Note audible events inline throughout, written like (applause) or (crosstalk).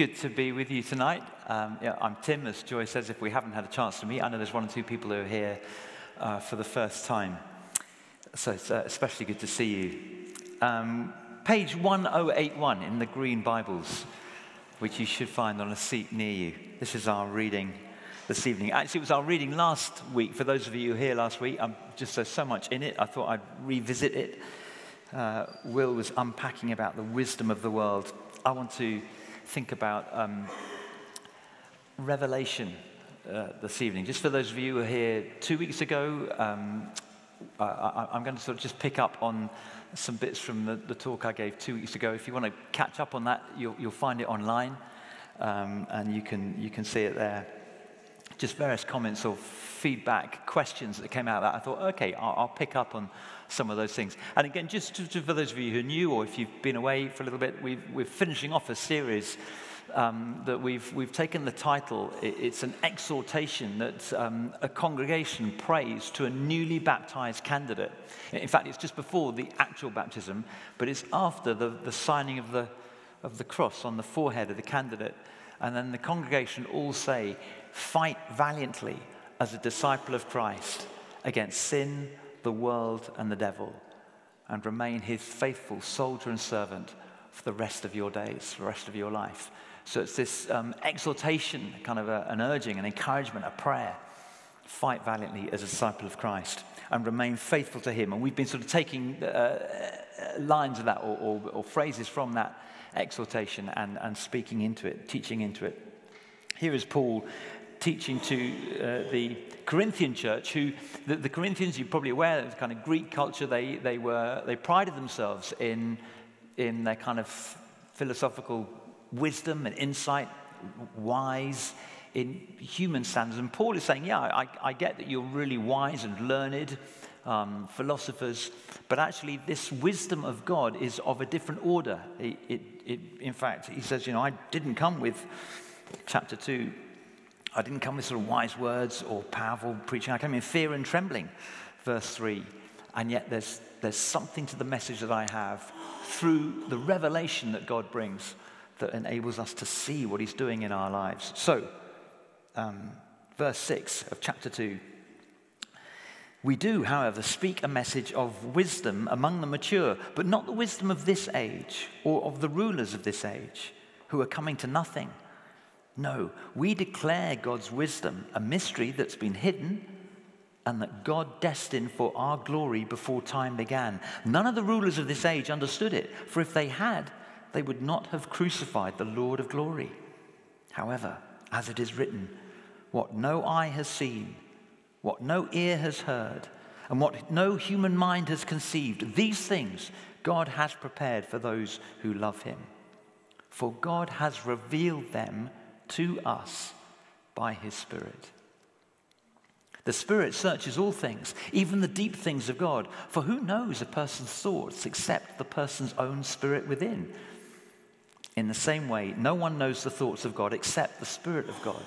good to be with you tonight. Um, yeah, I'm Tim, as Joy says, if we haven't had a chance to meet. I know there's one or two people who are here uh, for the first time. So it's uh, especially good to see you. Um, page 1081 in the Green Bibles, which you should find on a seat near you. This is our reading this evening. Actually, it was our reading last week. For those of you here last week, I'm just there's so much in it, I thought I'd revisit it. Uh, Will was unpacking about the wisdom of the world. I want to think about um, Revelation uh, this evening. Just for those of you who were here two weeks ago, um, I, am going to sort of just pick up on some bits from the, the, talk I gave two weeks ago. If you want to catch up on that, you'll, you'll find it online, um, and you can, you can see it there. Just various comments or feedback, questions that came out of that. I thought, okay, I'll, I'll pick up on some of those things. And again, just, to, for those of you who are new or if you've been away for a little bit, we are finishing off a series um, that we've, we've taken the title, it's an exhortation that um, a congregation prays to a newly baptized candidate. In fact, it's just before the actual baptism, but it's after the, the signing of the, of the cross on the forehead of the candidate. And then the congregation all say, Fight valiantly as a disciple of Christ against sin, the world and the devil and remain his faithful soldier and servant for the rest of your days, for the rest of your life. So it's this um, exhortation, kind of a, an urging, an encouragement, a prayer. Fight valiantly as a disciple of Christ and remain faithful to him. And we've been sort of taking uh, uh lines of that or, or, or, phrases from that exhortation and, and speaking into it, teaching into it. Here is Paul teaching to uh, the Corinthian church, who the, the, Corinthians, you're probably aware, of kind of Greek culture, they, they, were, they prided themselves in, in their kind of philosophical wisdom and insight, wise in human standards. And Paul is saying, yeah, I, I get that you're really wise and learned. Um, philosophers, but actually, this wisdom of God is of a different order. It, it, it, in fact, he says, You know, I didn't come with chapter 2 I didn't come with sort of wise words or powerful preaching. I came in fear and trembling, verse 3. And yet there's, there's something to the message that I have through the revelation that God brings that enables us to see what He's doing in our lives. So, um, verse 6 of chapter 2. We do, however, speak a message of wisdom among the mature, but not the wisdom of this age or of the rulers of this age who are coming to nothing. No, we declare God's wisdom, a mystery that's been hidden and that God destined for our glory before time began. None of the rulers of this age understood it, for if they had, they would not have crucified the Lord of glory. However, as it is written, what no eye has seen, what no ear has heard, and what no human mind has conceived, these things God has prepared for those who love him. For God has revealed them to us by his Spirit. The Spirit searches all things, even the deep things of God. For who knows a person's thoughts except the person's own spirit within? In the same way, no one knows the thoughts of God except the Spirit of God.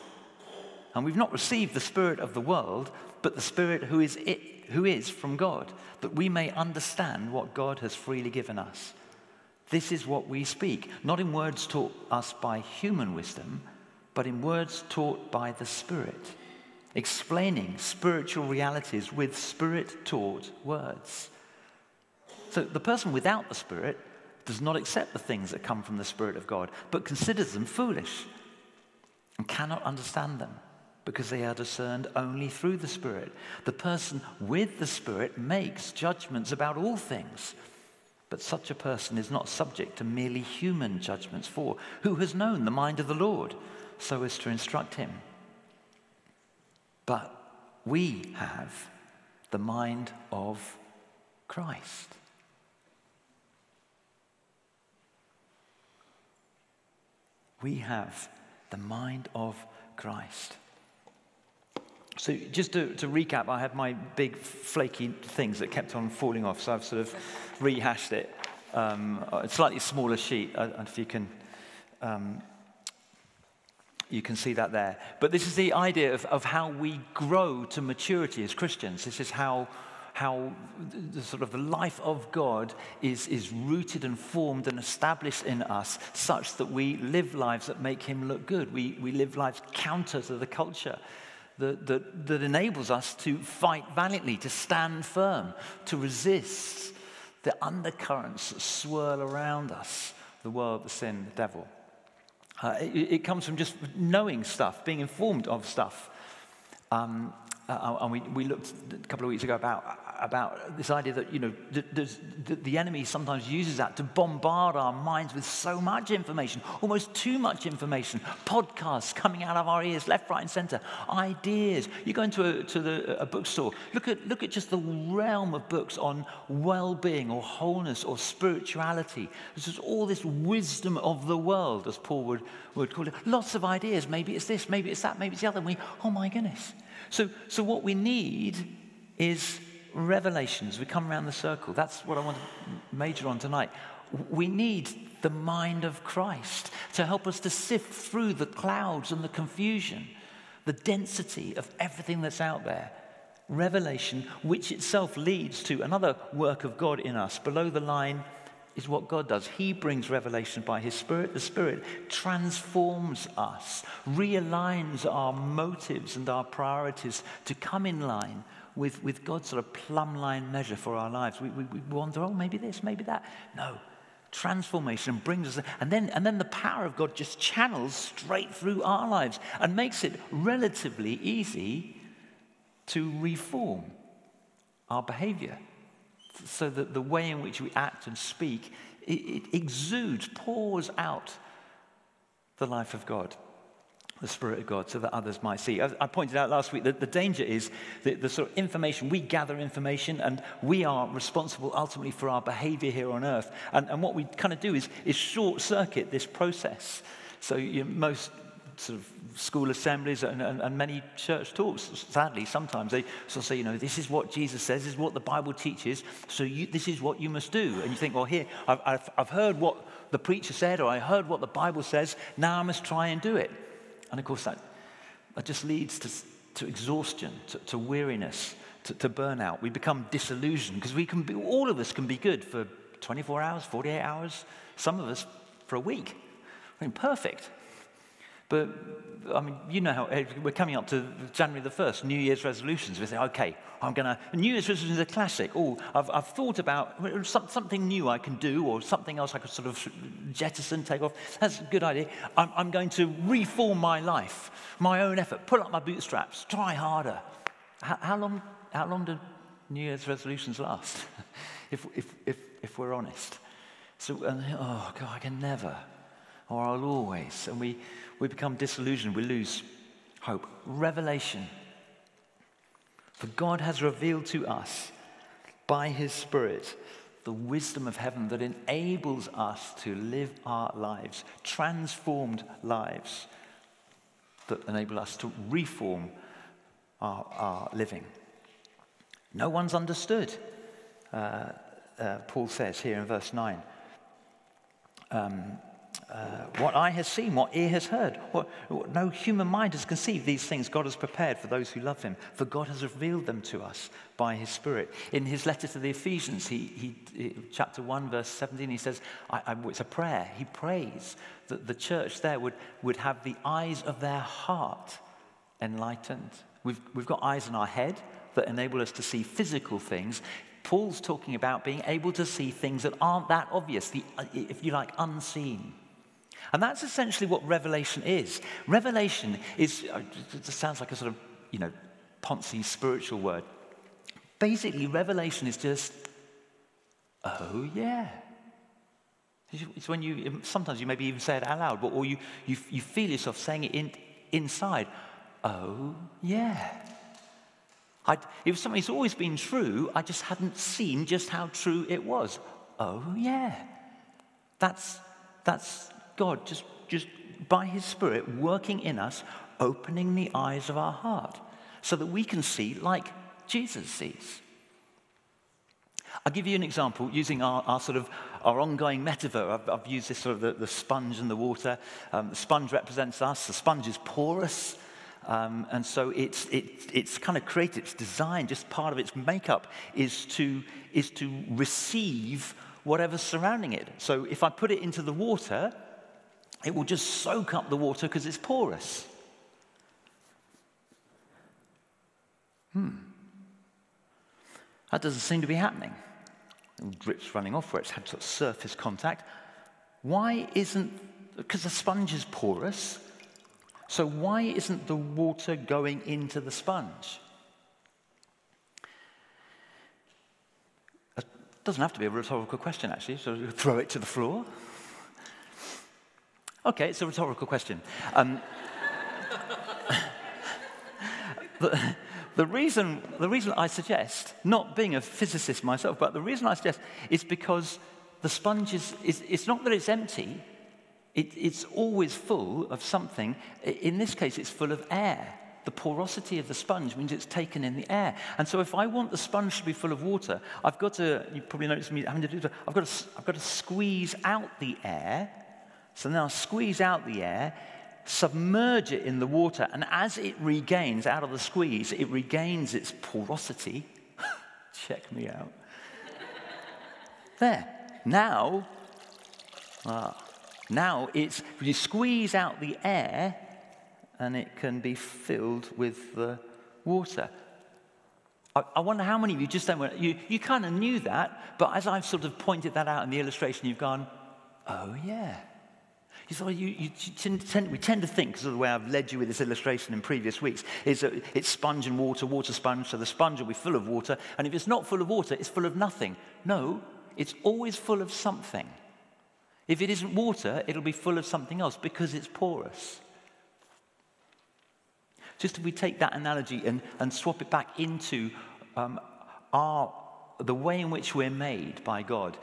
And we've not received the Spirit of the world, but the Spirit who is, it, who is from God, that we may understand what God has freely given us. This is what we speak, not in words taught us by human wisdom but in words taught by the Spirit, explaining spiritual realities with Spirit taught words. So the person without the Spirit does not accept the things that come from the Spirit of God, but considers them foolish and cannot understand them because they are discerned only through the Spirit. The person with the Spirit makes judgments about all things. But such a person is not subject to merely human judgments, for who has known the mind of the Lord? So as to instruct him. But we have the mind of Christ. We have the mind of Christ. So, just to, to, recap, I had my big flaky things that kept on falling off, so I've sort of rehashed it. Um, a slightly smaller sheet, uh, if you can um, you can see that there. But this is the idea of, of how we grow to maturity as Christians. This is how, how the sort of the life of God is, is rooted and formed and established in us such that we live lives that make him look good. We, we live lives counter to the culture that, that, that enables us to fight valiantly, to stand firm, to resist the undercurrents that swirl around us the world, the sin, the devil. Uh, it, it, comes from just knowing stuff, being informed of stuff. Um, uh, and we, we looked a couple of weeks ago about, about this idea that, you know, the, the, the, enemy sometimes uses that to bombard our minds with so much information, almost too much information, podcasts coming out of our ears, left, right, and center, ideas. You go into a, to the, a bookstore, look at, look at just the realm of books on well-being or wholeness or spirituality. There's just all this wisdom of the world, as Paul would, would call it. Lots of ideas. Maybe it's this, maybe it's that, maybe it's the other. And we, oh my goodness. So, so what we need is revelations. We come around the circle. That's what I want to major on tonight. We need the mind of Christ to help us to sift through the clouds and the confusion, the density of everything that's out there. Revelation, which itself leads to another work of God in us. Below the line, is what God does. He brings revelation by His Spirit. The Spirit transforms us, realigns our motives and our priorities to come in line with, with God's sort of plumb line measure for our lives. We, we, we wonder, oh, maybe this, maybe that. No. Transformation brings us, and then, and then the power of God just channels straight through our lives and makes it relatively easy to reform our behavior so that the way in which we act and speak, it, it exudes, pours out the life of God, the Spirit of God, so that others might see. I pointed out last week that the danger is that the sort of information, we gather information and we are responsible ultimately for our behavior here on earth. And, and what we kind of do is, is short circuit this process. So you know, most sort of school assemblies and, and, and, many church talks, sadly, sometimes they sort of say, you know, this is what Jesus says, this is what the Bible teaches, so you, this is what you must do. And you think, well, here, I've, I've, I've heard what the preacher said, or I heard what the Bible says, now I must try and do it. And of course, that, that just leads to, to exhaustion, to, to weariness, to, to, burnout. We become disillusioned because we can be, all of us can be good for 24 hours, 48 hours, some of us for a week. I mean, perfect. But I mean, you know how eh, we're coming up to January the 1st, New Year's resolutions. We say, okay, I'm going to, New Year's resolutions are classic. Oh, I've, I've thought about something new I can do or something else I could sort of jettison, take off. That's a good idea. I'm, I'm going to reform my life, my own effort, pull up my bootstraps, try harder. How, how long, how long do New Year's resolutions last? (laughs) if, if, if, if we're honest. So, oh, God, I can never, or I'll always. And we, we become disillusioned, we lose hope. Revelation. For God has revealed to us by his Spirit the wisdom of heaven that enables us to live our lives, transformed lives that enable us to reform our, our living. No one's understood, uh, uh, Paul says here in verse 9. Um, uh, what eye has seen, what ear has heard, what, what, no human mind has conceived these things God has prepared for those who love him, for God has revealed them to us by his Spirit. In his letter to the Ephesians, he, he, chapter 1, verse 17, he says, I, I, it's a prayer. He prays that the church there would, would have the eyes of their heart enlightened. We've, we've got eyes in our head that enable us to see physical things. Paul's talking about being able to see things that aren't that obvious, the, if you like, unseen. And that's essentially what revelation is. Revelation is, uh, it sounds like a sort of, you know, poncy spiritual word. Basically, revelation is just, oh yeah. It's when you, sometimes you maybe even say it out loud, but, or you, you, you feel yourself saying it in, inside. Oh yeah. I'd, it was something that's always been true, I just hadn't seen just how true it was. Oh yeah. That's, that's God just, just by His Spirit working in us, opening the eyes of our heart so that we can see like Jesus sees. I'll give you an example using our, our sort of our ongoing metaphor. I've, I've used this sort of the, the sponge and the water. Um, the sponge represents us. The sponge is porous. Um, and so it's, it, it's kind of created, it's designed, just part of its makeup is to, is to receive whatever's surrounding it. So if I put it into the water, it will just soak up the water because it's porous. Hmm. That doesn't seem to be happening. And drips running off where it's had sort of surface contact. Why isn't, because the sponge is porous, so why isn't the water going into the sponge? It doesn't have to be a rhetorical question, actually, so throw it to the floor. Okay, it's a rhetorical question. Um, (laughs) the, the, reason, the reason I suggest, not being a physicist myself, but the reason I suggest is because the sponge is, is it's not that it's empty, it, it's always full of something. In this case, it's full of air. The porosity of the sponge means it's taken in the air. And so, if I want the sponge to be full of water, I've got to, you probably noticed me having to do I've got to, I've got to squeeze out the air. So now squeeze out the air, submerge it in the water, and as it regains out of the squeeze, it regains its porosity. (laughs) Check me out. there. Now, ah, now it's, you squeeze out the air and it can be filled with the water. I, wonder how many of you just don't, you, you kind of knew that, but as I've sort of pointed that out in the illustration, you've gone, oh yeah. You you tend, we tend to think, because of the way I've led you with this illustration in previous weeks, is that it's sponge and water, water sponge, so the sponge will be full of water, and if it's not full of water, it's full of nothing. No, it's always full of something. If it isn't water, it'll be full of something else because it's porous. Just if we take that analogy and, and swap it back into um, our, the way in which we're made by God,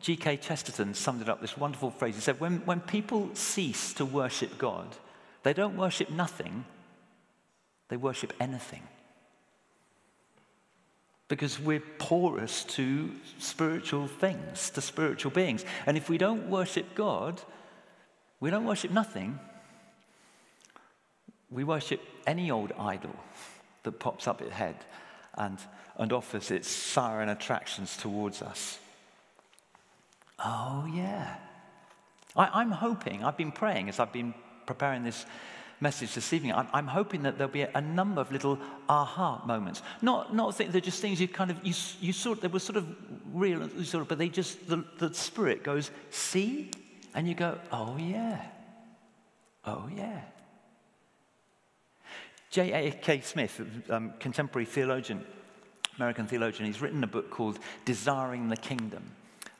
G.K. Chesterton summed it up this wonderful phrase. He said, when, when people cease to worship God, they don't worship nothing, they worship anything because we're porous to spiritual things, to spiritual beings. And if we don't worship God, we don't worship nothing. We worship any old idol that pops up its head and, and offers its siren attractions towards us. Oh, yeah. I, I'm hoping, I've been praying as I've been preparing this message this evening, I'm, I'm hoping that there'll be a, a, number of little aha moments. Not, not think they're just things you kind of, you, you sort, they were sort of real, sort of, but they just, the, the Spirit goes, see? And you go, oh yeah. Oh yeah. J.A.K. Smith, um, contemporary theologian, American theologian, he's written a book called Desiring the Kingdom.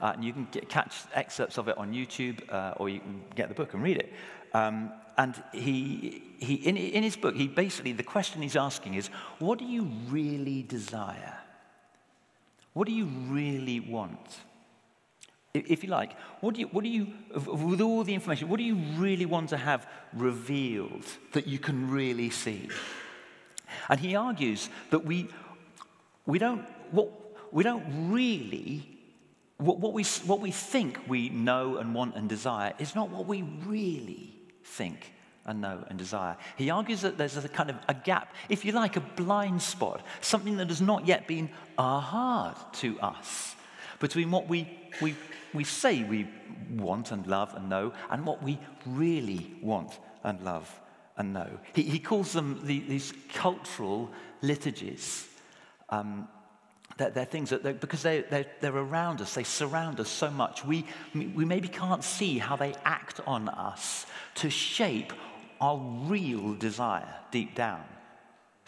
Uh, and you can get, catch excerpts of it on YouTube, uh, or you can get the book and read it. Um, and he, he, in, in his book, he basically, the question he's asking is, what do you really desire? What do you really want? If you like, what do you, what do you, with all the information, what do you really want to have revealed that you can really see? And he argues that we, we, don't, what, we don't really, what, what, we, what we think we know and want and desire is not what we really think and know and desire. He argues that there's a kind of a gap, if you like, a blind spot, something that has not yet been aha to us between what we, we, we say we want and love and know and what we really want and love and know. He, he calls them the, these cultural liturgies. Um, they're, they're, things that, they're, because they, they're, they're around us, they surround us so much, we, we maybe can't see how they act on us to shape our real desire deep down.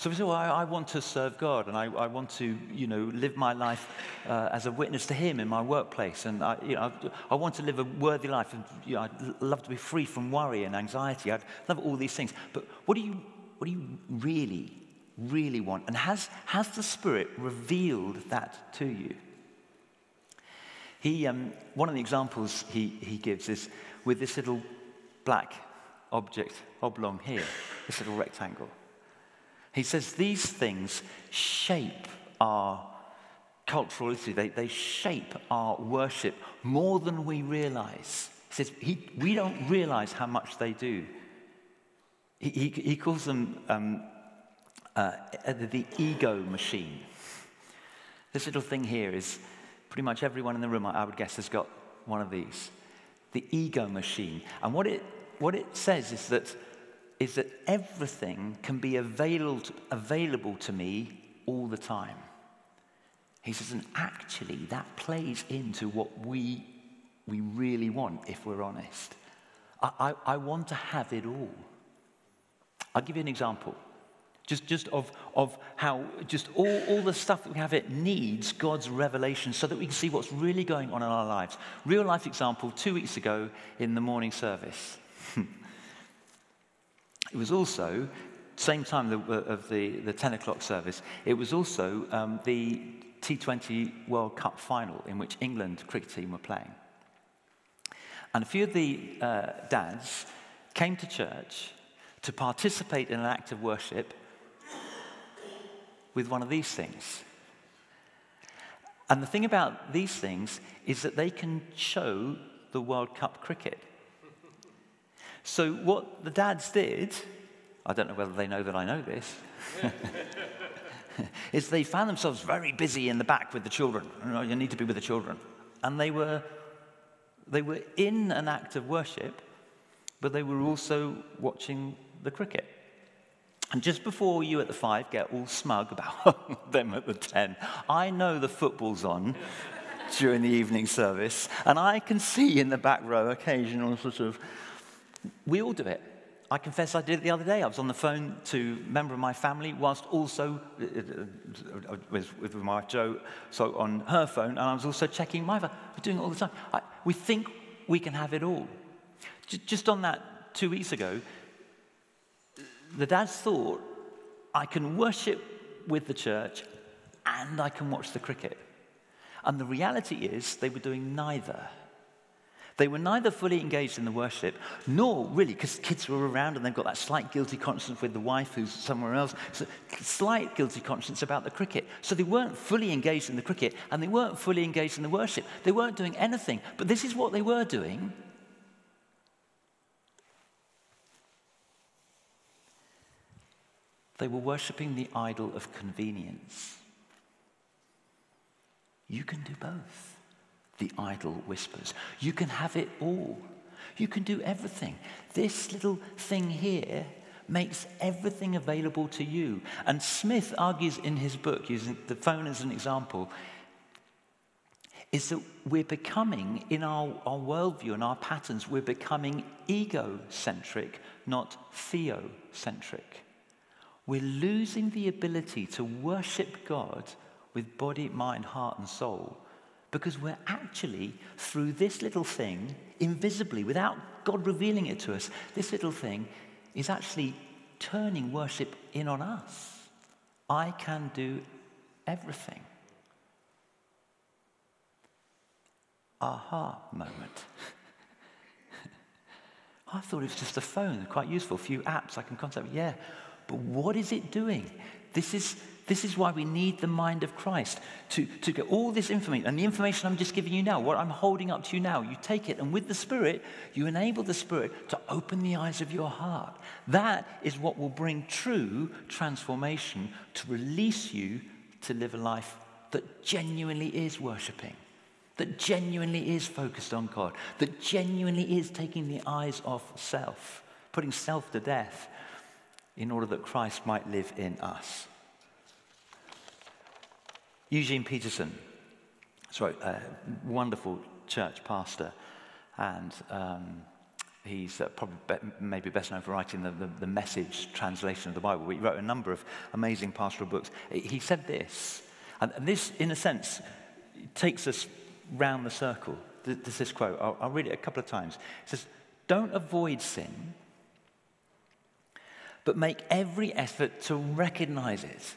So we say, well, I, I want to serve God and I, I, want to, you know, live my life uh, as a witness to Him in my workplace. And I, you know, I, want to live a worthy life. And you know, I'd love to be free from worry and anxiety. I'd love all these things. But what do you, what do you really, really want? And has, has the Spirit revealed that to you? He, um, one of the examples he, he gives is with this little black object, oblong here, this little rectangle. He says these things shape our cultural history, they, they shape our worship more than we realize. He says he, we don't realize how much they do. He, he, he calls them um, uh, the ego machine. This little thing here is pretty much everyone in the room, I would guess, has got one of these. The ego machine. And what it, what it says is that, is that everything can be available available to me all the time. He says, and actually, that plays into what we, we really want if we're honest. I, I, I want to have it all. I'll give you an example. Just, just of, of how just all, all the stuff that we have, it needs God's revelation so that we can see what's really going on in our lives. Real life example, two weeks ago in the morning service. (laughs) it was also, same time of the, the 10 o'clock service, it was also um, the T20 World Cup final in which England cricket team were playing. And a few of the uh, dads came to church to participate in an act of worship with one of these things. And the thing about these things is that they can show the World Cup cricket. So, what the dads did, I don't know whether they know that I know this, (laughs) is they found themselves very busy in the back with the children. You, need to be with the children. And they were, they were in an act of worship, but they were also watching the cricket. And just before you at the five get all smug about (laughs) them at the 10, I know the football's on (laughs) during the evening service, and I can see in the back row occasional sort of, we all do it. I confess I did it the other day. I was on the phone to a member of my family, whilst also uh, uh, uh, with, my wife Jo, so on her phone, and I was also checking my phone. We're doing it all the time. I, we think we can have it all. Just on that, two weeks ago, the dads thought, I can worship with the church and I can watch the cricket. And the reality is, they were doing neither. They were neither fully engaged in the worship, nor really, because kids were around and they've got that slight guilty conscience with the wife who's somewhere else, so slight guilty conscience about the cricket. So they weren't fully engaged in the cricket and they weren't fully engaged in the worship. They weren't doing anything. But this is what they were doing They were worshipping the idol of convenience. You can do both, the idol whispers. You can have it all. You can do everything. This little thing here makes everything available to you. And Smith argues in his book, using the phone as an example, is that we're becoming, in our, our worldview and our patterns, we're becoming egocentric, not theocentric we're losing the ability to worship God with body, mind, heart, and soul because we're actually, through this little thing, invisibly, without God revealing it to us, this little thing is actually turning worship in on us. I can do everything. Aha moment. (laughs) I thought it was just a phone, quite useful, a few apps I can contact. Yeah, but what is it doing? This is, this is why we need the mind of Christ to, to get all this information. And the information I'm just giving you now, what I'm holding up to you now, you take it, and with the Spirit, you enable the Spirit to open the eyes of your heart. That is what will bring true transformation to release you to live a life that genuinely is worshiping, that genuinely is focused on God, that genuinely is taking the eyes off self, putting self to death in order that Christ might live in us. Eugene Peterson, sorry, a wonderful church pastor, and um, he's uh, probably be, maybe best known for writing the, the, the, message translation of the Bible. He wrote a number of amazing pastoral books. He said this, and this, in a sense, takes us round the circle. There's this quote, I'll, I'll read it a couple of times. It says, Don't avoid sin but make every effort to recognize it.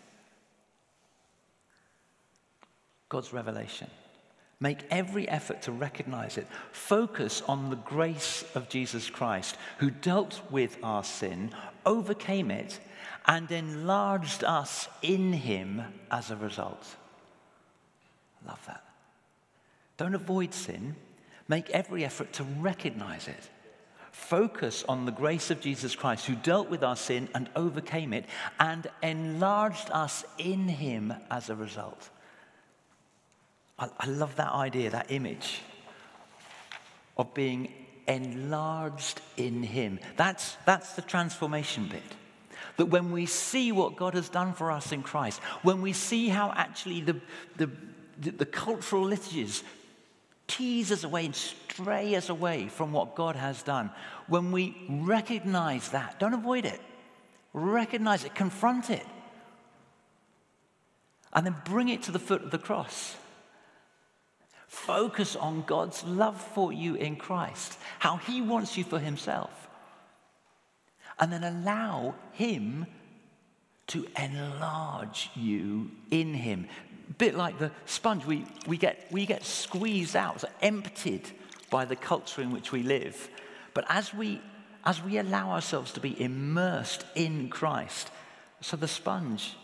God's revelation. Make every effort to recognize it. Focus on the grace of Jesus Christ, who dealt with our sin, overcame it, and enlarged us in him as a result. Love that. Don't avoid sin. Make every effort to recognize it. Focus on the grace of Jesus Christ, who dealt with our sin and overcame it and enlarged us in him as a result. I, I love that idea, that image of being enlarged in him. That's, that's the transformation bit. That when we see what God has done for us in Christ, when we see how actually the, the, the, the cultural liturgies tease us away and stray us away from what God has done, when we recognize that, don't avoid it, recognize it, confront it, and then bring it to the foot of the cross. Focus on God's love for you in Christ, how He wants you for Himself. And then allow Him to enlarge you in Him. A bit like the sponge, we, we, get, we get squeezed out, so emptied by the culture in which we live. But as we, as we allow ourselves to be immersed in Christ, so the sponge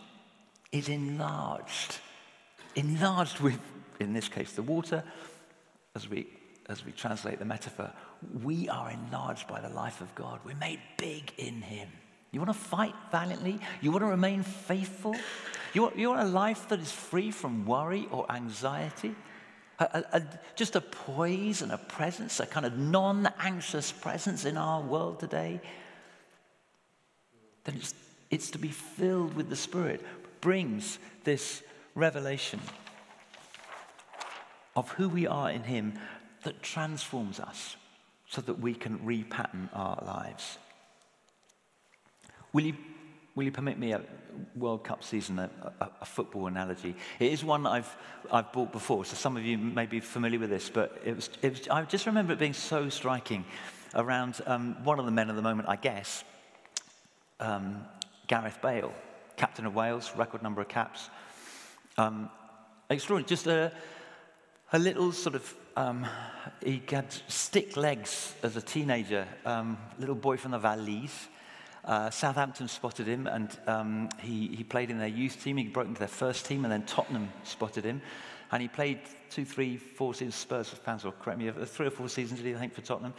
is enlarged, enlarged with, in this case, the water, as we, as we translate the metaphor, we are enlarged by the life of God. We're made big in Him. You want to fight valiantly? You want to remain faithful? You want, you want a life that is free from worry or anxiety? A, a, just a poise and a presence, a kind of non anxious presence in our world today? Then it's, it's to be filled with the Spirit, brings this revelation of who we are in Him that transforms us so that we can repattern our lives. Will you, will you permit me a World Cup season, a, a, a, football analogy? It is one I've, I've bought before, so some of you may be familiar with this, but it was, it was, I just remember it being so striking around um, one of the men at the moment, I guess, um, Gareth Bale, captain of Wales, record number of caps. Um, extraordinary, just a, a little sort of um, he had stick legs as a teenager, um, little boy from the Valleys. Uh, Southampton spotted him and um, he, he played in their youth team. He broke into their first team and then Tottenham spotted him. And he played two, three, four seasons. Spurs fans will correct me, uh, three or four seasons, I think, for Tottenham.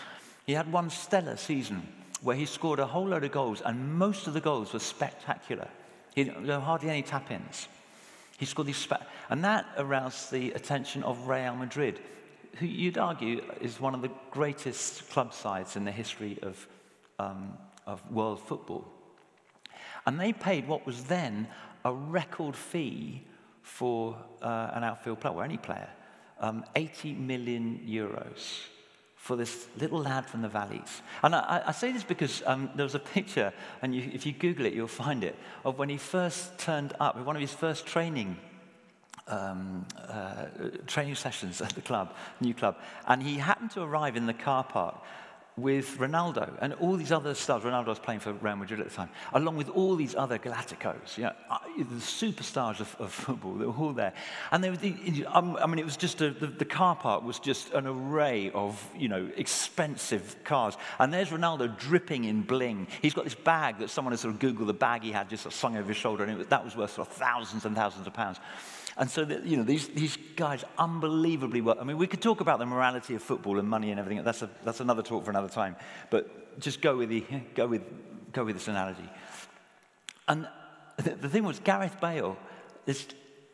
He had one stellar season where he scored a whole load of goals and most of the goals were spectacular. He, there were hardly any tap ins. He scored these, spe- and that aroused the attention of Real Madrid, who you'd argue is one of the greatest club sides in the history of, um, of world football. And they paid what was then a record fee for uh, an outfield player, or any player, um, 80 million euros for this little lad from the valleys. And I, I say this because um, there was a picture, and you, if you Google it, you'll find it, of when he first turned up, one of his first training um, uh, training sessions at the club, new club, and he happened to arrive in the car park with Ronaldo and all these other stars. Ronaldo was playing for Real Madrid at the time, along with all these other Galacticos, you know, uh, the superstars of, of, football. They were all there, and um, I mean, it was just a, the, the, car park was just an array of you know expensive cars. And there's Ronaldo dripping in bling. He's got this bag that someone has sort of googled the bag he had just slung over his shoulder, and was, that was worth sort of thousands and thousands of pounds. And so, that, you know, these, these guys unbelievably well. I mean, we could talk about the morality of football and money and everything. That's, a, that's another talk for another time. But just go with, the, go with, go with this analogy. And the, the thing was, Gareth Bale, this,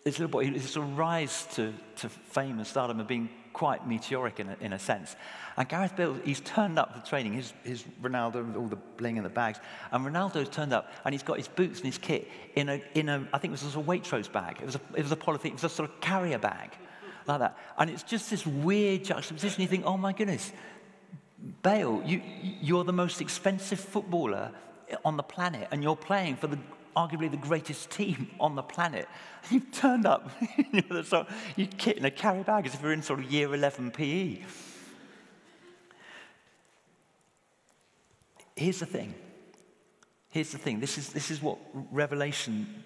this little boy, his sort of rise to, to fame and stardom of being quite meteoric in a, in a sense. And Gareth Bale, he's turned up for training, his, his Ronaldo, all the bling and the bags. And Ronaldo's turned up and he's got his boots and his kit in a, in a I think it was a Waitrose bag. It was a, it was a polythene, it was a sort of carrier bag like that. And it's just this weird juxtaposition. You think, oh my goodness, Bale, you, you're the most expensive footballer on the planet and you're playing for the arguably the greatest team on the planet. (laughs) You've turned up, (laughs) you know, sort of, kit in a carry bag as if you're in sort of year 11 PE. Here's the thing. Here's the thing. This is, this is what revelation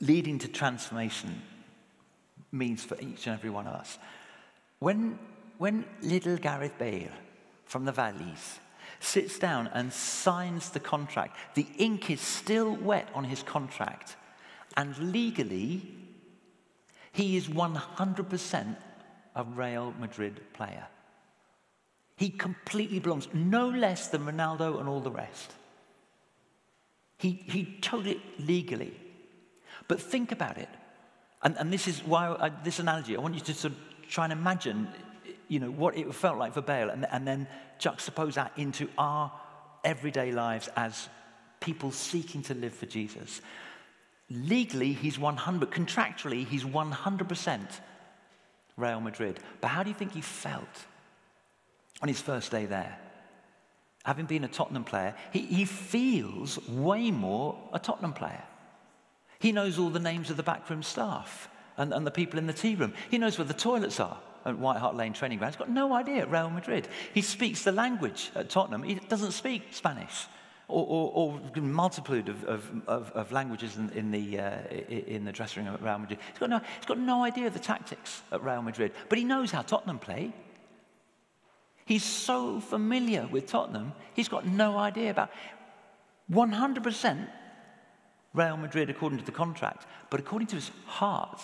leading to transformation means for each and every one of us. When, when little Gareth Bale from the valleys sits down and signs the contract. The ink is still wet on his contract. And legally, he is 100% a Real Madrid player. He completely belongs, no less than Ronaldo and all the rest. He, he told it legally. But think about it. And, and this is why I, this analogy, I want you to sort of try and imagine you know, what it felt like for Bale and, and then juxtapose that into our everyday lives as people seeking to live for Jesus. Legally, he's 100, but contractually, he's 100% Real Madrid. But how do you think he felt on his first day there? Having been a Tottenham player, he, he feels way more a Tottenham player. He knows all the names of the backroom staff and, and the people in the tea room. He knows where the toilets are at White Hart Lane training ground. He's got no idea at Real Madrid. He speaks the language at Tottenham. He doesn't speak Spanish or, or, or multitude of, of, of, of, languages in, in the, uh, in the dressing room at Real Madrid. He's got, no, he's got no idea of the tactics at Real Madrid, but he knows how Tottenham play. He's so familiar with Tottenham, he's got no idea about 100% Real Madrid according to the contract, but according to his heart,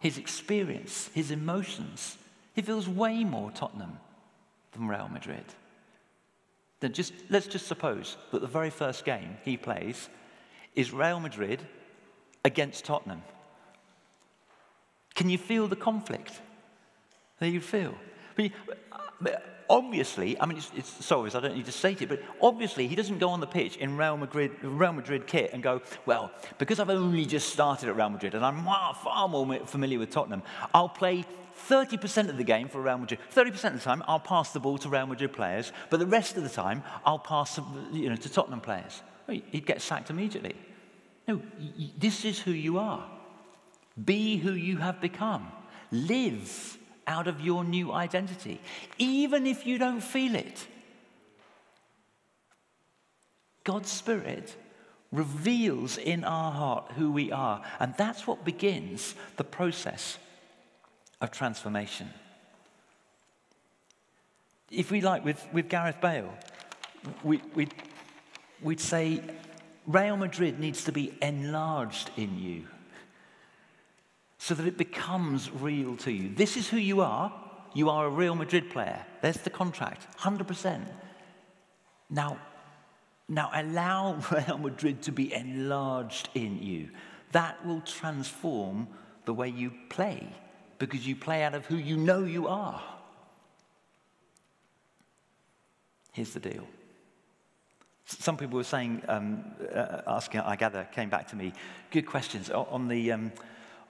his experience, his emotions, he feels way more Tottenham than Real Madrid. Then just, let's just suppose that the very first game he plays is Real Madrid against Tottenham. Can you feel the conflict that you feel? Obviously, I mean, it's, it's sorry, I don't need to state it, but obviously he doesn't go on the pitch in Real Madrid, Real Madrid kit and go, well, because I've only just started at Real Madrid and I'm far more familiar with Tottenham, I'll play 30% of the game for Real Madrid. 30% of the time, I'll pass the ball to Real Madrid players, but the rest of the time, I'll pass you know, to Tottenham players. He'd get sacked immediately. No, this is who you are. Be who you have become. Live out of your new identity, even if you don't feel it. God's Spirit reveals in our heart who we are, and that's what begins the process of transformation. If we like, with, with Gareth Bale, we, we'd, we'd say Real Madrid needs to be enlarged in you so that it becomes real to you. This is who you are. You are a Real Madrid player. There's the contract, 100%. Now, now allow (laughs) Real Madrid to be enlarged in you. That will transform the way you play because you play out of who you know you are. Here's the deal. Some people were saying, um, uh, asking, I gather, came back to me, good questions on the, um,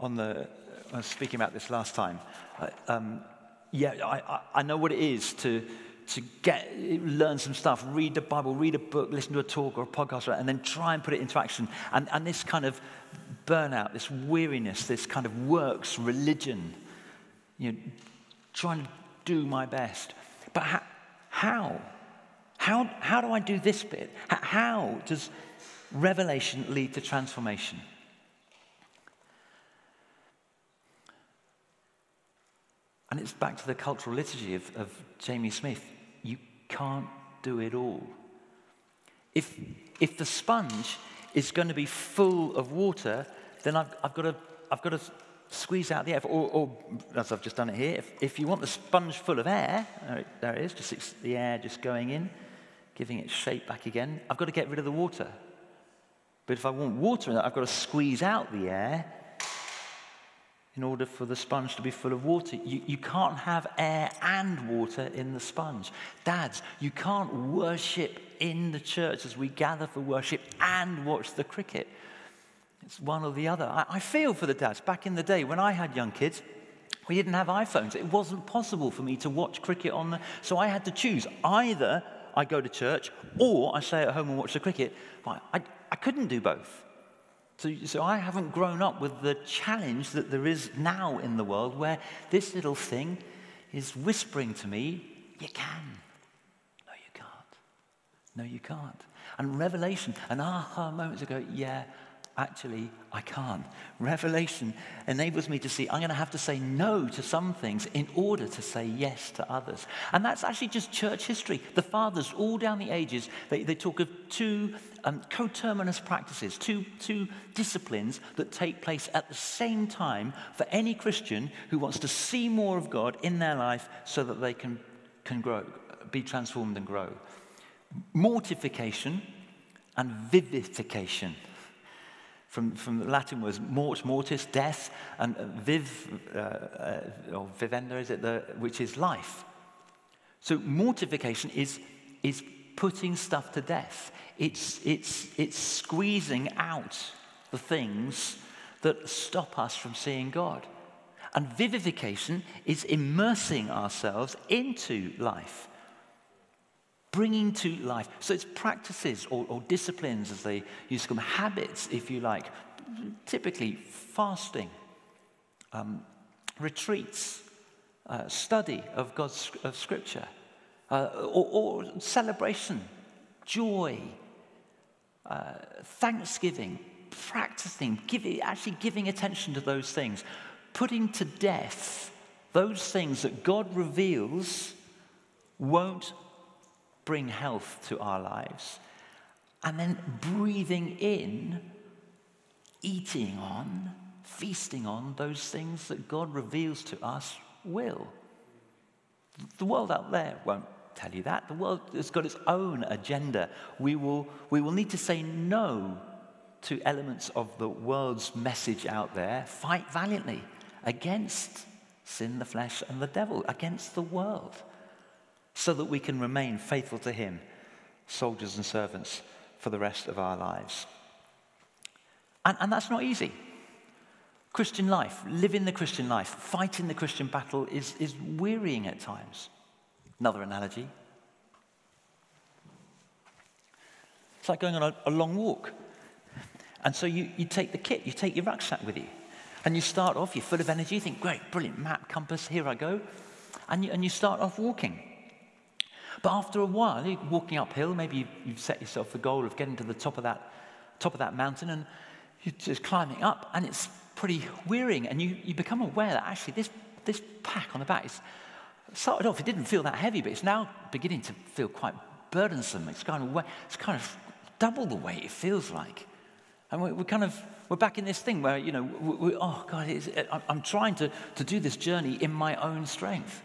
on the, I was speaking about this last time. Uh, um, yeah, I, I know what it is to, to get, learn some stuff, read the Bible, read a book, listen to a talk or a podcast, and then try and put it into action. And, and this kind of burnout, this weariness, this kind of works religion, you know, trying to do my best. But how? How, how, how do I do this bit? How does revelation lead to transformation? And it's back to the cultural liturgy of, of Jamie Smith. You can't do it all. If, if the sponge is going to be full of water, then I've, I've, got, to, I've got to squeeze out the air. Or, or, as I've just done it here, if, if you want the sponge full of air, there it, there it is, just the air just going in, giving it shape back again, I've got to get rid of the water. But if I want water in it, I've got to squeeze out the air in order for the sponge to be full of water. You, you can't have air and water in the sponge. Dads, you can't worship in the church as we gather for worship and watch the cricket. It's one or the other. I, I feel for the dads. Back in the day when I had young kids, we didn't have iPhones. It wasn't possible for me to watch cricket on the. So I had to choose either I go to church or I stay at home and watch the cricket. I, I, I couldn't do both. So, so I haven't grown up with the challenge that there is now in the world where this little thing is whispering to me, you can. No, you can't. No, you can't. And revelation, and aha moments ago, yeah, actually, I can't. Revelation enables me to see I'm going to have to say no to some things in order to say yes to others. And that's actually just church history. The fathers, all down the ages, they, they talk of two um, coterminous practices, two, two disciplines that take place at the same time for any Christian who wants to see more of God in their life so that they can, can grow, be transformed and grow. Mortification and vivification. From, from the Latin was mort, mortis, death, and viv, uh, uh, or vivenda, is it, the, which is life. So mortification is, is putting stuff to death. It's, it's, it's squeezing out the things that stop us from seeing God. And vivification is immersing ourselves into life, bringing to life. So it's practices or, or disciplines, as they used to call them, habits, if you like, typically fasting, um, retreats, uh, study of God's of Scripture, uh, or, or, celebration, joy, uh, thanksgiving, practicing, giving, actually giving attention to those things, putting to death those things that God reveals won't bring health to our lives, and then breathing in, eating on, feasting on those things that God reveals to us will. The world out there won't tell you that. The world has got its own agenda. We will, we will need to say no to elements of the world's message out there. Fight valiantly against sin, the flesh, and the devil, against the world, so that we can remain faithful to Him, soldiers and servants, for the rest of our lives. And, and that's not easy. Christian life, living the Christian life, fighting the Christian battle is, is wearying at times. Another analogy. It's like going on a, a long walk. And so you, you take the kit, you take your rucksack with you. And you start off, you're full of energy, you think, great, brilliant, map, compass, here I go. And you, and you start off walking. But after a while, you're walking uphill, maybe you've, set yourself the goal of getting to the top of that, top of that mountain, and you're just climbing up, and it's pretty wearying. And you, you become aware that actually this, this pack on the back is started off, it didn't feel that heavy, but it's now beginning to feel quite burdensome. It's kind of, it's kind of double the weight it feels like. And we're, kind of, we're back in this thing where, you know, we, we, oh God, I'm trying to, to do this journey in my own strength.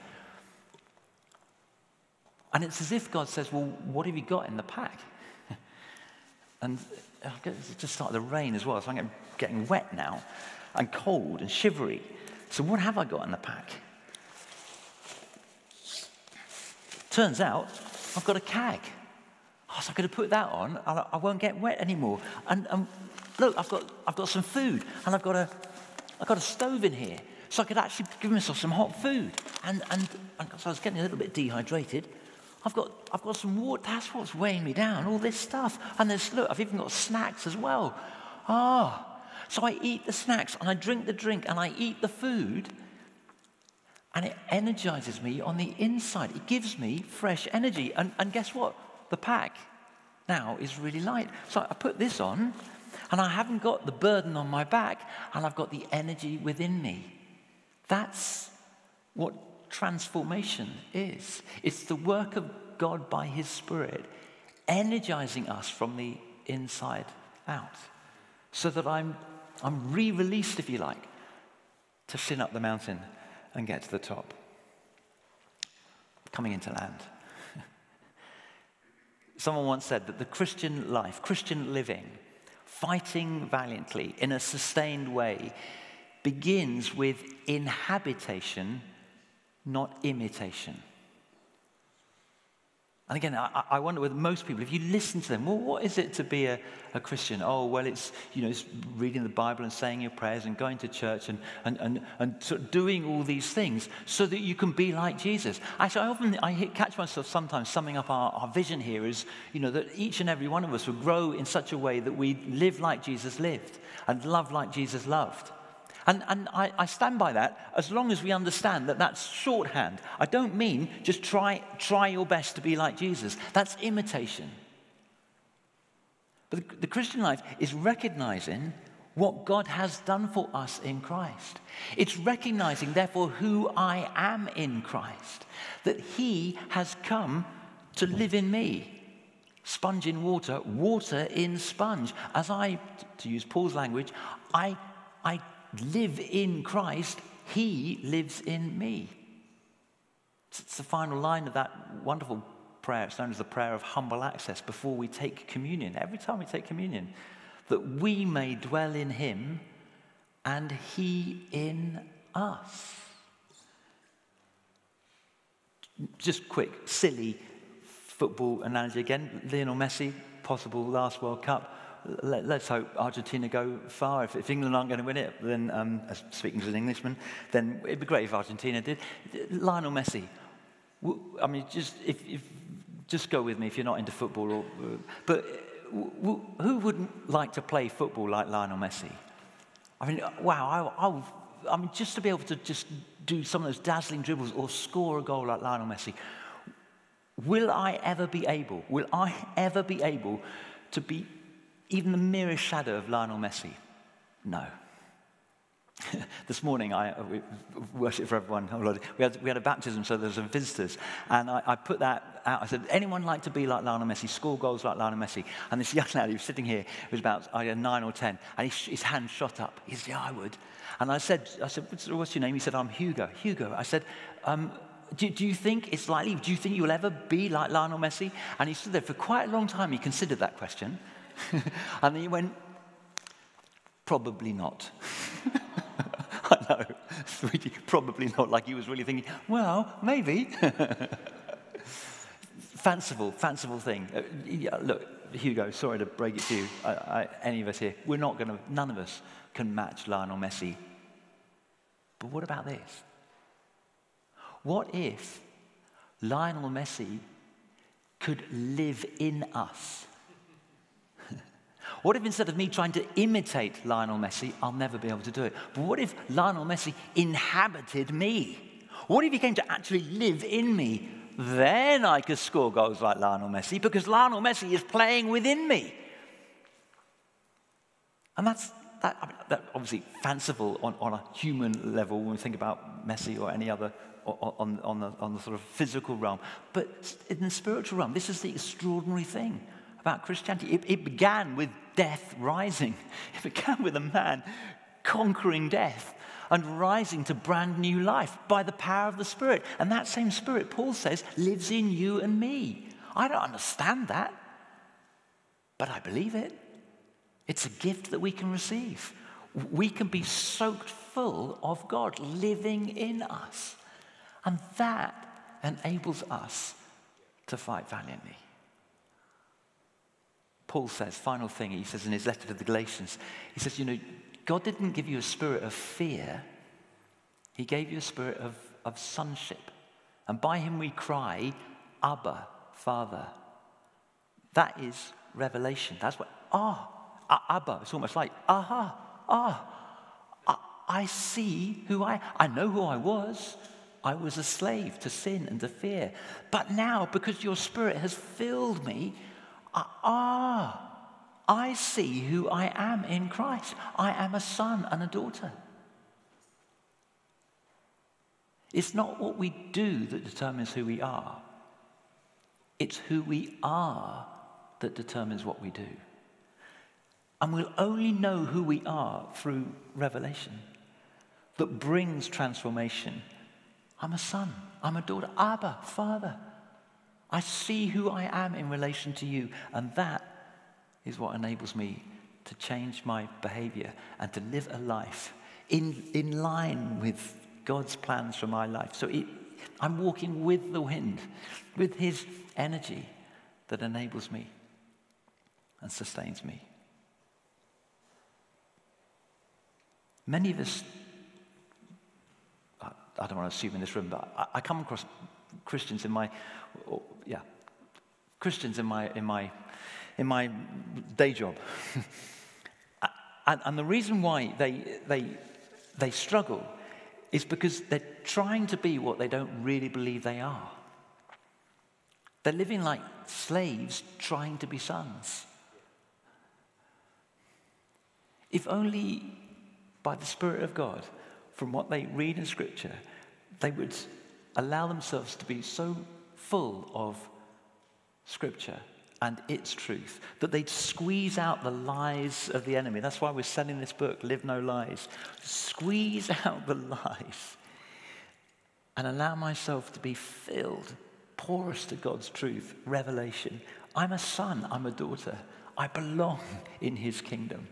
And it's as if God says, well, what have you got in the pack? (laughs) and it's just started to rain as well, so I'm getting wet now and cold and shivery. So what have I got in the pack? Turns out I've got a cag. Oh, so I'm going to put that on I won't get wet anymore. And, and look, I've got, I've got some food and I've got, a, I've got a stove in here. So I could actually give myself some hot food. And, and, and so I was getting a little bit dehydrated. I've got, I've got some water. That's what's weighing me down, all this stuff. And there's, look, I've even got snacks as well. Ah. So I eat the snacks and I drink the drink and I eat the food. And it energizes me on the inside. It gives me fresh energy. And, and guess what? The pack now is really light. So I put this on, and I haven't got the burden on my back, and I've got the energy within me. That's what transformation is. It's the work of God by His Spirit energizing us from the inside out so that I'm, I'm re released, if you like, to sin up the mountain and get to the top. Coming into land. (laughs) Someone once said that the Christian life, Christian living, fighting valiantly in a sustained way, begins with inhabitation, not imitation. And again, I, I, wonder with most people, if you listen to them, well, what is it to be a, a Christian? Oh, well, it's, you know, it's reading the Bible and saying your prayers and going to church and, and, and, and sort of doing all these things so that you can be like Jesus. Actually, I often I catch myself sometimes summing up our, our vision here is, you know, that each and every one of us would grow in such a way that we live like Jesus lived and love like Jesus loved. And, and I, I, stand by that as long as we understand that that's shorthand. I don't mean just try, try your best to be like Jesus. That's imitation. But the, the Christian life is recognizing what God has done for us in Christ. It's recognizing, therefore, who I am in Christ, that He has come to live in me. Sponge in water, water in sponge. As I, to use Paul's language, I, I live in Christ, He lives in me. It's the final line of that wonderful prayer. It's known as the prayer of humble access before we take communion. Every time we take communion, that we may dwell in him and he in us. Just quick, silly football analogy again. Lionel Messi, possible last World Cup. Let, us hope Argentina go far. If, if, England aren't going to win it, then, um, speaking as an Englishman, then it'd be great if Argentina did. Lionel Messi, I mean, just, if, if, just go with me if you're not into football. Or, but who wouldn't like to play football like Lionel Messi? I mean, wow, I, I, I mean, just to be able to just do some of those dazzling dribbles or score a goal like Lionel Messi. Will I ever be able, will I ever be able to be even the merest shadow of Lionel Messi? No. (laughs) this morning, I we worship for everyone. We had, we had a baptism, so there's some visitors. And I, I, put that out. I said, anyone like to be like Lionel Messi, score goals like Lionel Messi? And this (laughs) young lad who was sitting here was about I nine or ten, and he, his hand shot up. He said, yeah, I would. And I said, I said, what's your name? He said, I'm Hugo. Hugo. I said, um, do, do, you think it's likely? Do you think you'll ever be like Lionel Messi? And he stood there for quite a long time. He considered that question. (laughs) and then he went, probably not. (laughs) I know, (laughs) probably not. Like he was really thinking, well, maybe. fanciful, fanciful thing. Uh, yeah, look, Hugo, sorry to break it to you. I, I, any of us here, we're not going to, none of us can match Lionel Messi. But what about this? What if Lionel Messi could live in us? What if instead of me trying to imitate Lionel Messi, I'll never be able to do it? But what if Lionel Messi inhabited me? What if he came to actually live in me? Then I could score goals like Lionel Messi because Lionel Messi is playing within me. And that's that, I mean, that obviously fanciful on, on a human level when we think about Messi or any other on, on, the, on the sort of physical realm. But in the spiritual realm, this is the extraordinary thing about Christianity. It, it began with death rising, (laughs) it began with a man conquering death and rising to brand new life by the power of the Spirit. And that same Spirit, Paul says, lives in you and me. I don't understand that, but I believe it. It's a gift that we can receive. We can be soaked full of God living in us. And that enables us to fight valiantly. Paul says, final thing, he says in his letter to the Galatians, he says, You know, God didn't give you a spirit of fear, He gave you a spirit of, of sonship. And by Him we cry, Abba, Father. That is revelation. That's what, ah, Abba. It's almost like, aha, ah, I see who I, I know who I was. I was a slave to sin and to fear. But now, because your spirit has filled me, ah, I see who I am in Christ. I am a son and a daughter. It's not what we do that determines who we are, it's who we are that determines what we do. And we'll only know who we are through revelation that brings transformation. I'm a son, I'm a daughter, Abba, Father. I see who I am in relation to you, and that is what enables me to change my behavior and to live a life in, in line with God's plans for my life. So it, I'm walking with the wind, with His energy that enables me and sustains me. Many of us, I don't want to assume in this room, but I, come across Christians in my, yeah, Christians in my, in my, in my day job. (laughs) and, and the reason why they, they, they struggle is because they're trying to be what they don't really believe they are. They're living like slaves trying to be sons. If only by the Spirit of God, from what they read in Scripture, they would allow themselves to be so full of Scripture and its truth that they'd squeeze out the lies of the enemy. That's why we're selling this book, Live No Lies. Squeeze (laughs) out the lies and allow myself to be filled, porous to God's truth, revelation. I'm a son, I'm a daughter. I belong in his kingdom.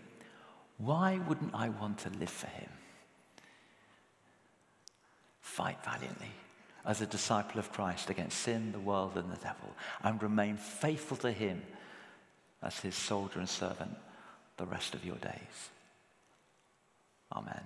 Why wouldn't I want to live for him? Fight valiantly as a disciple of Christ against sin, the world, and the devil, and remain faithful to him as his soldier and servant the rest of your days. Amen.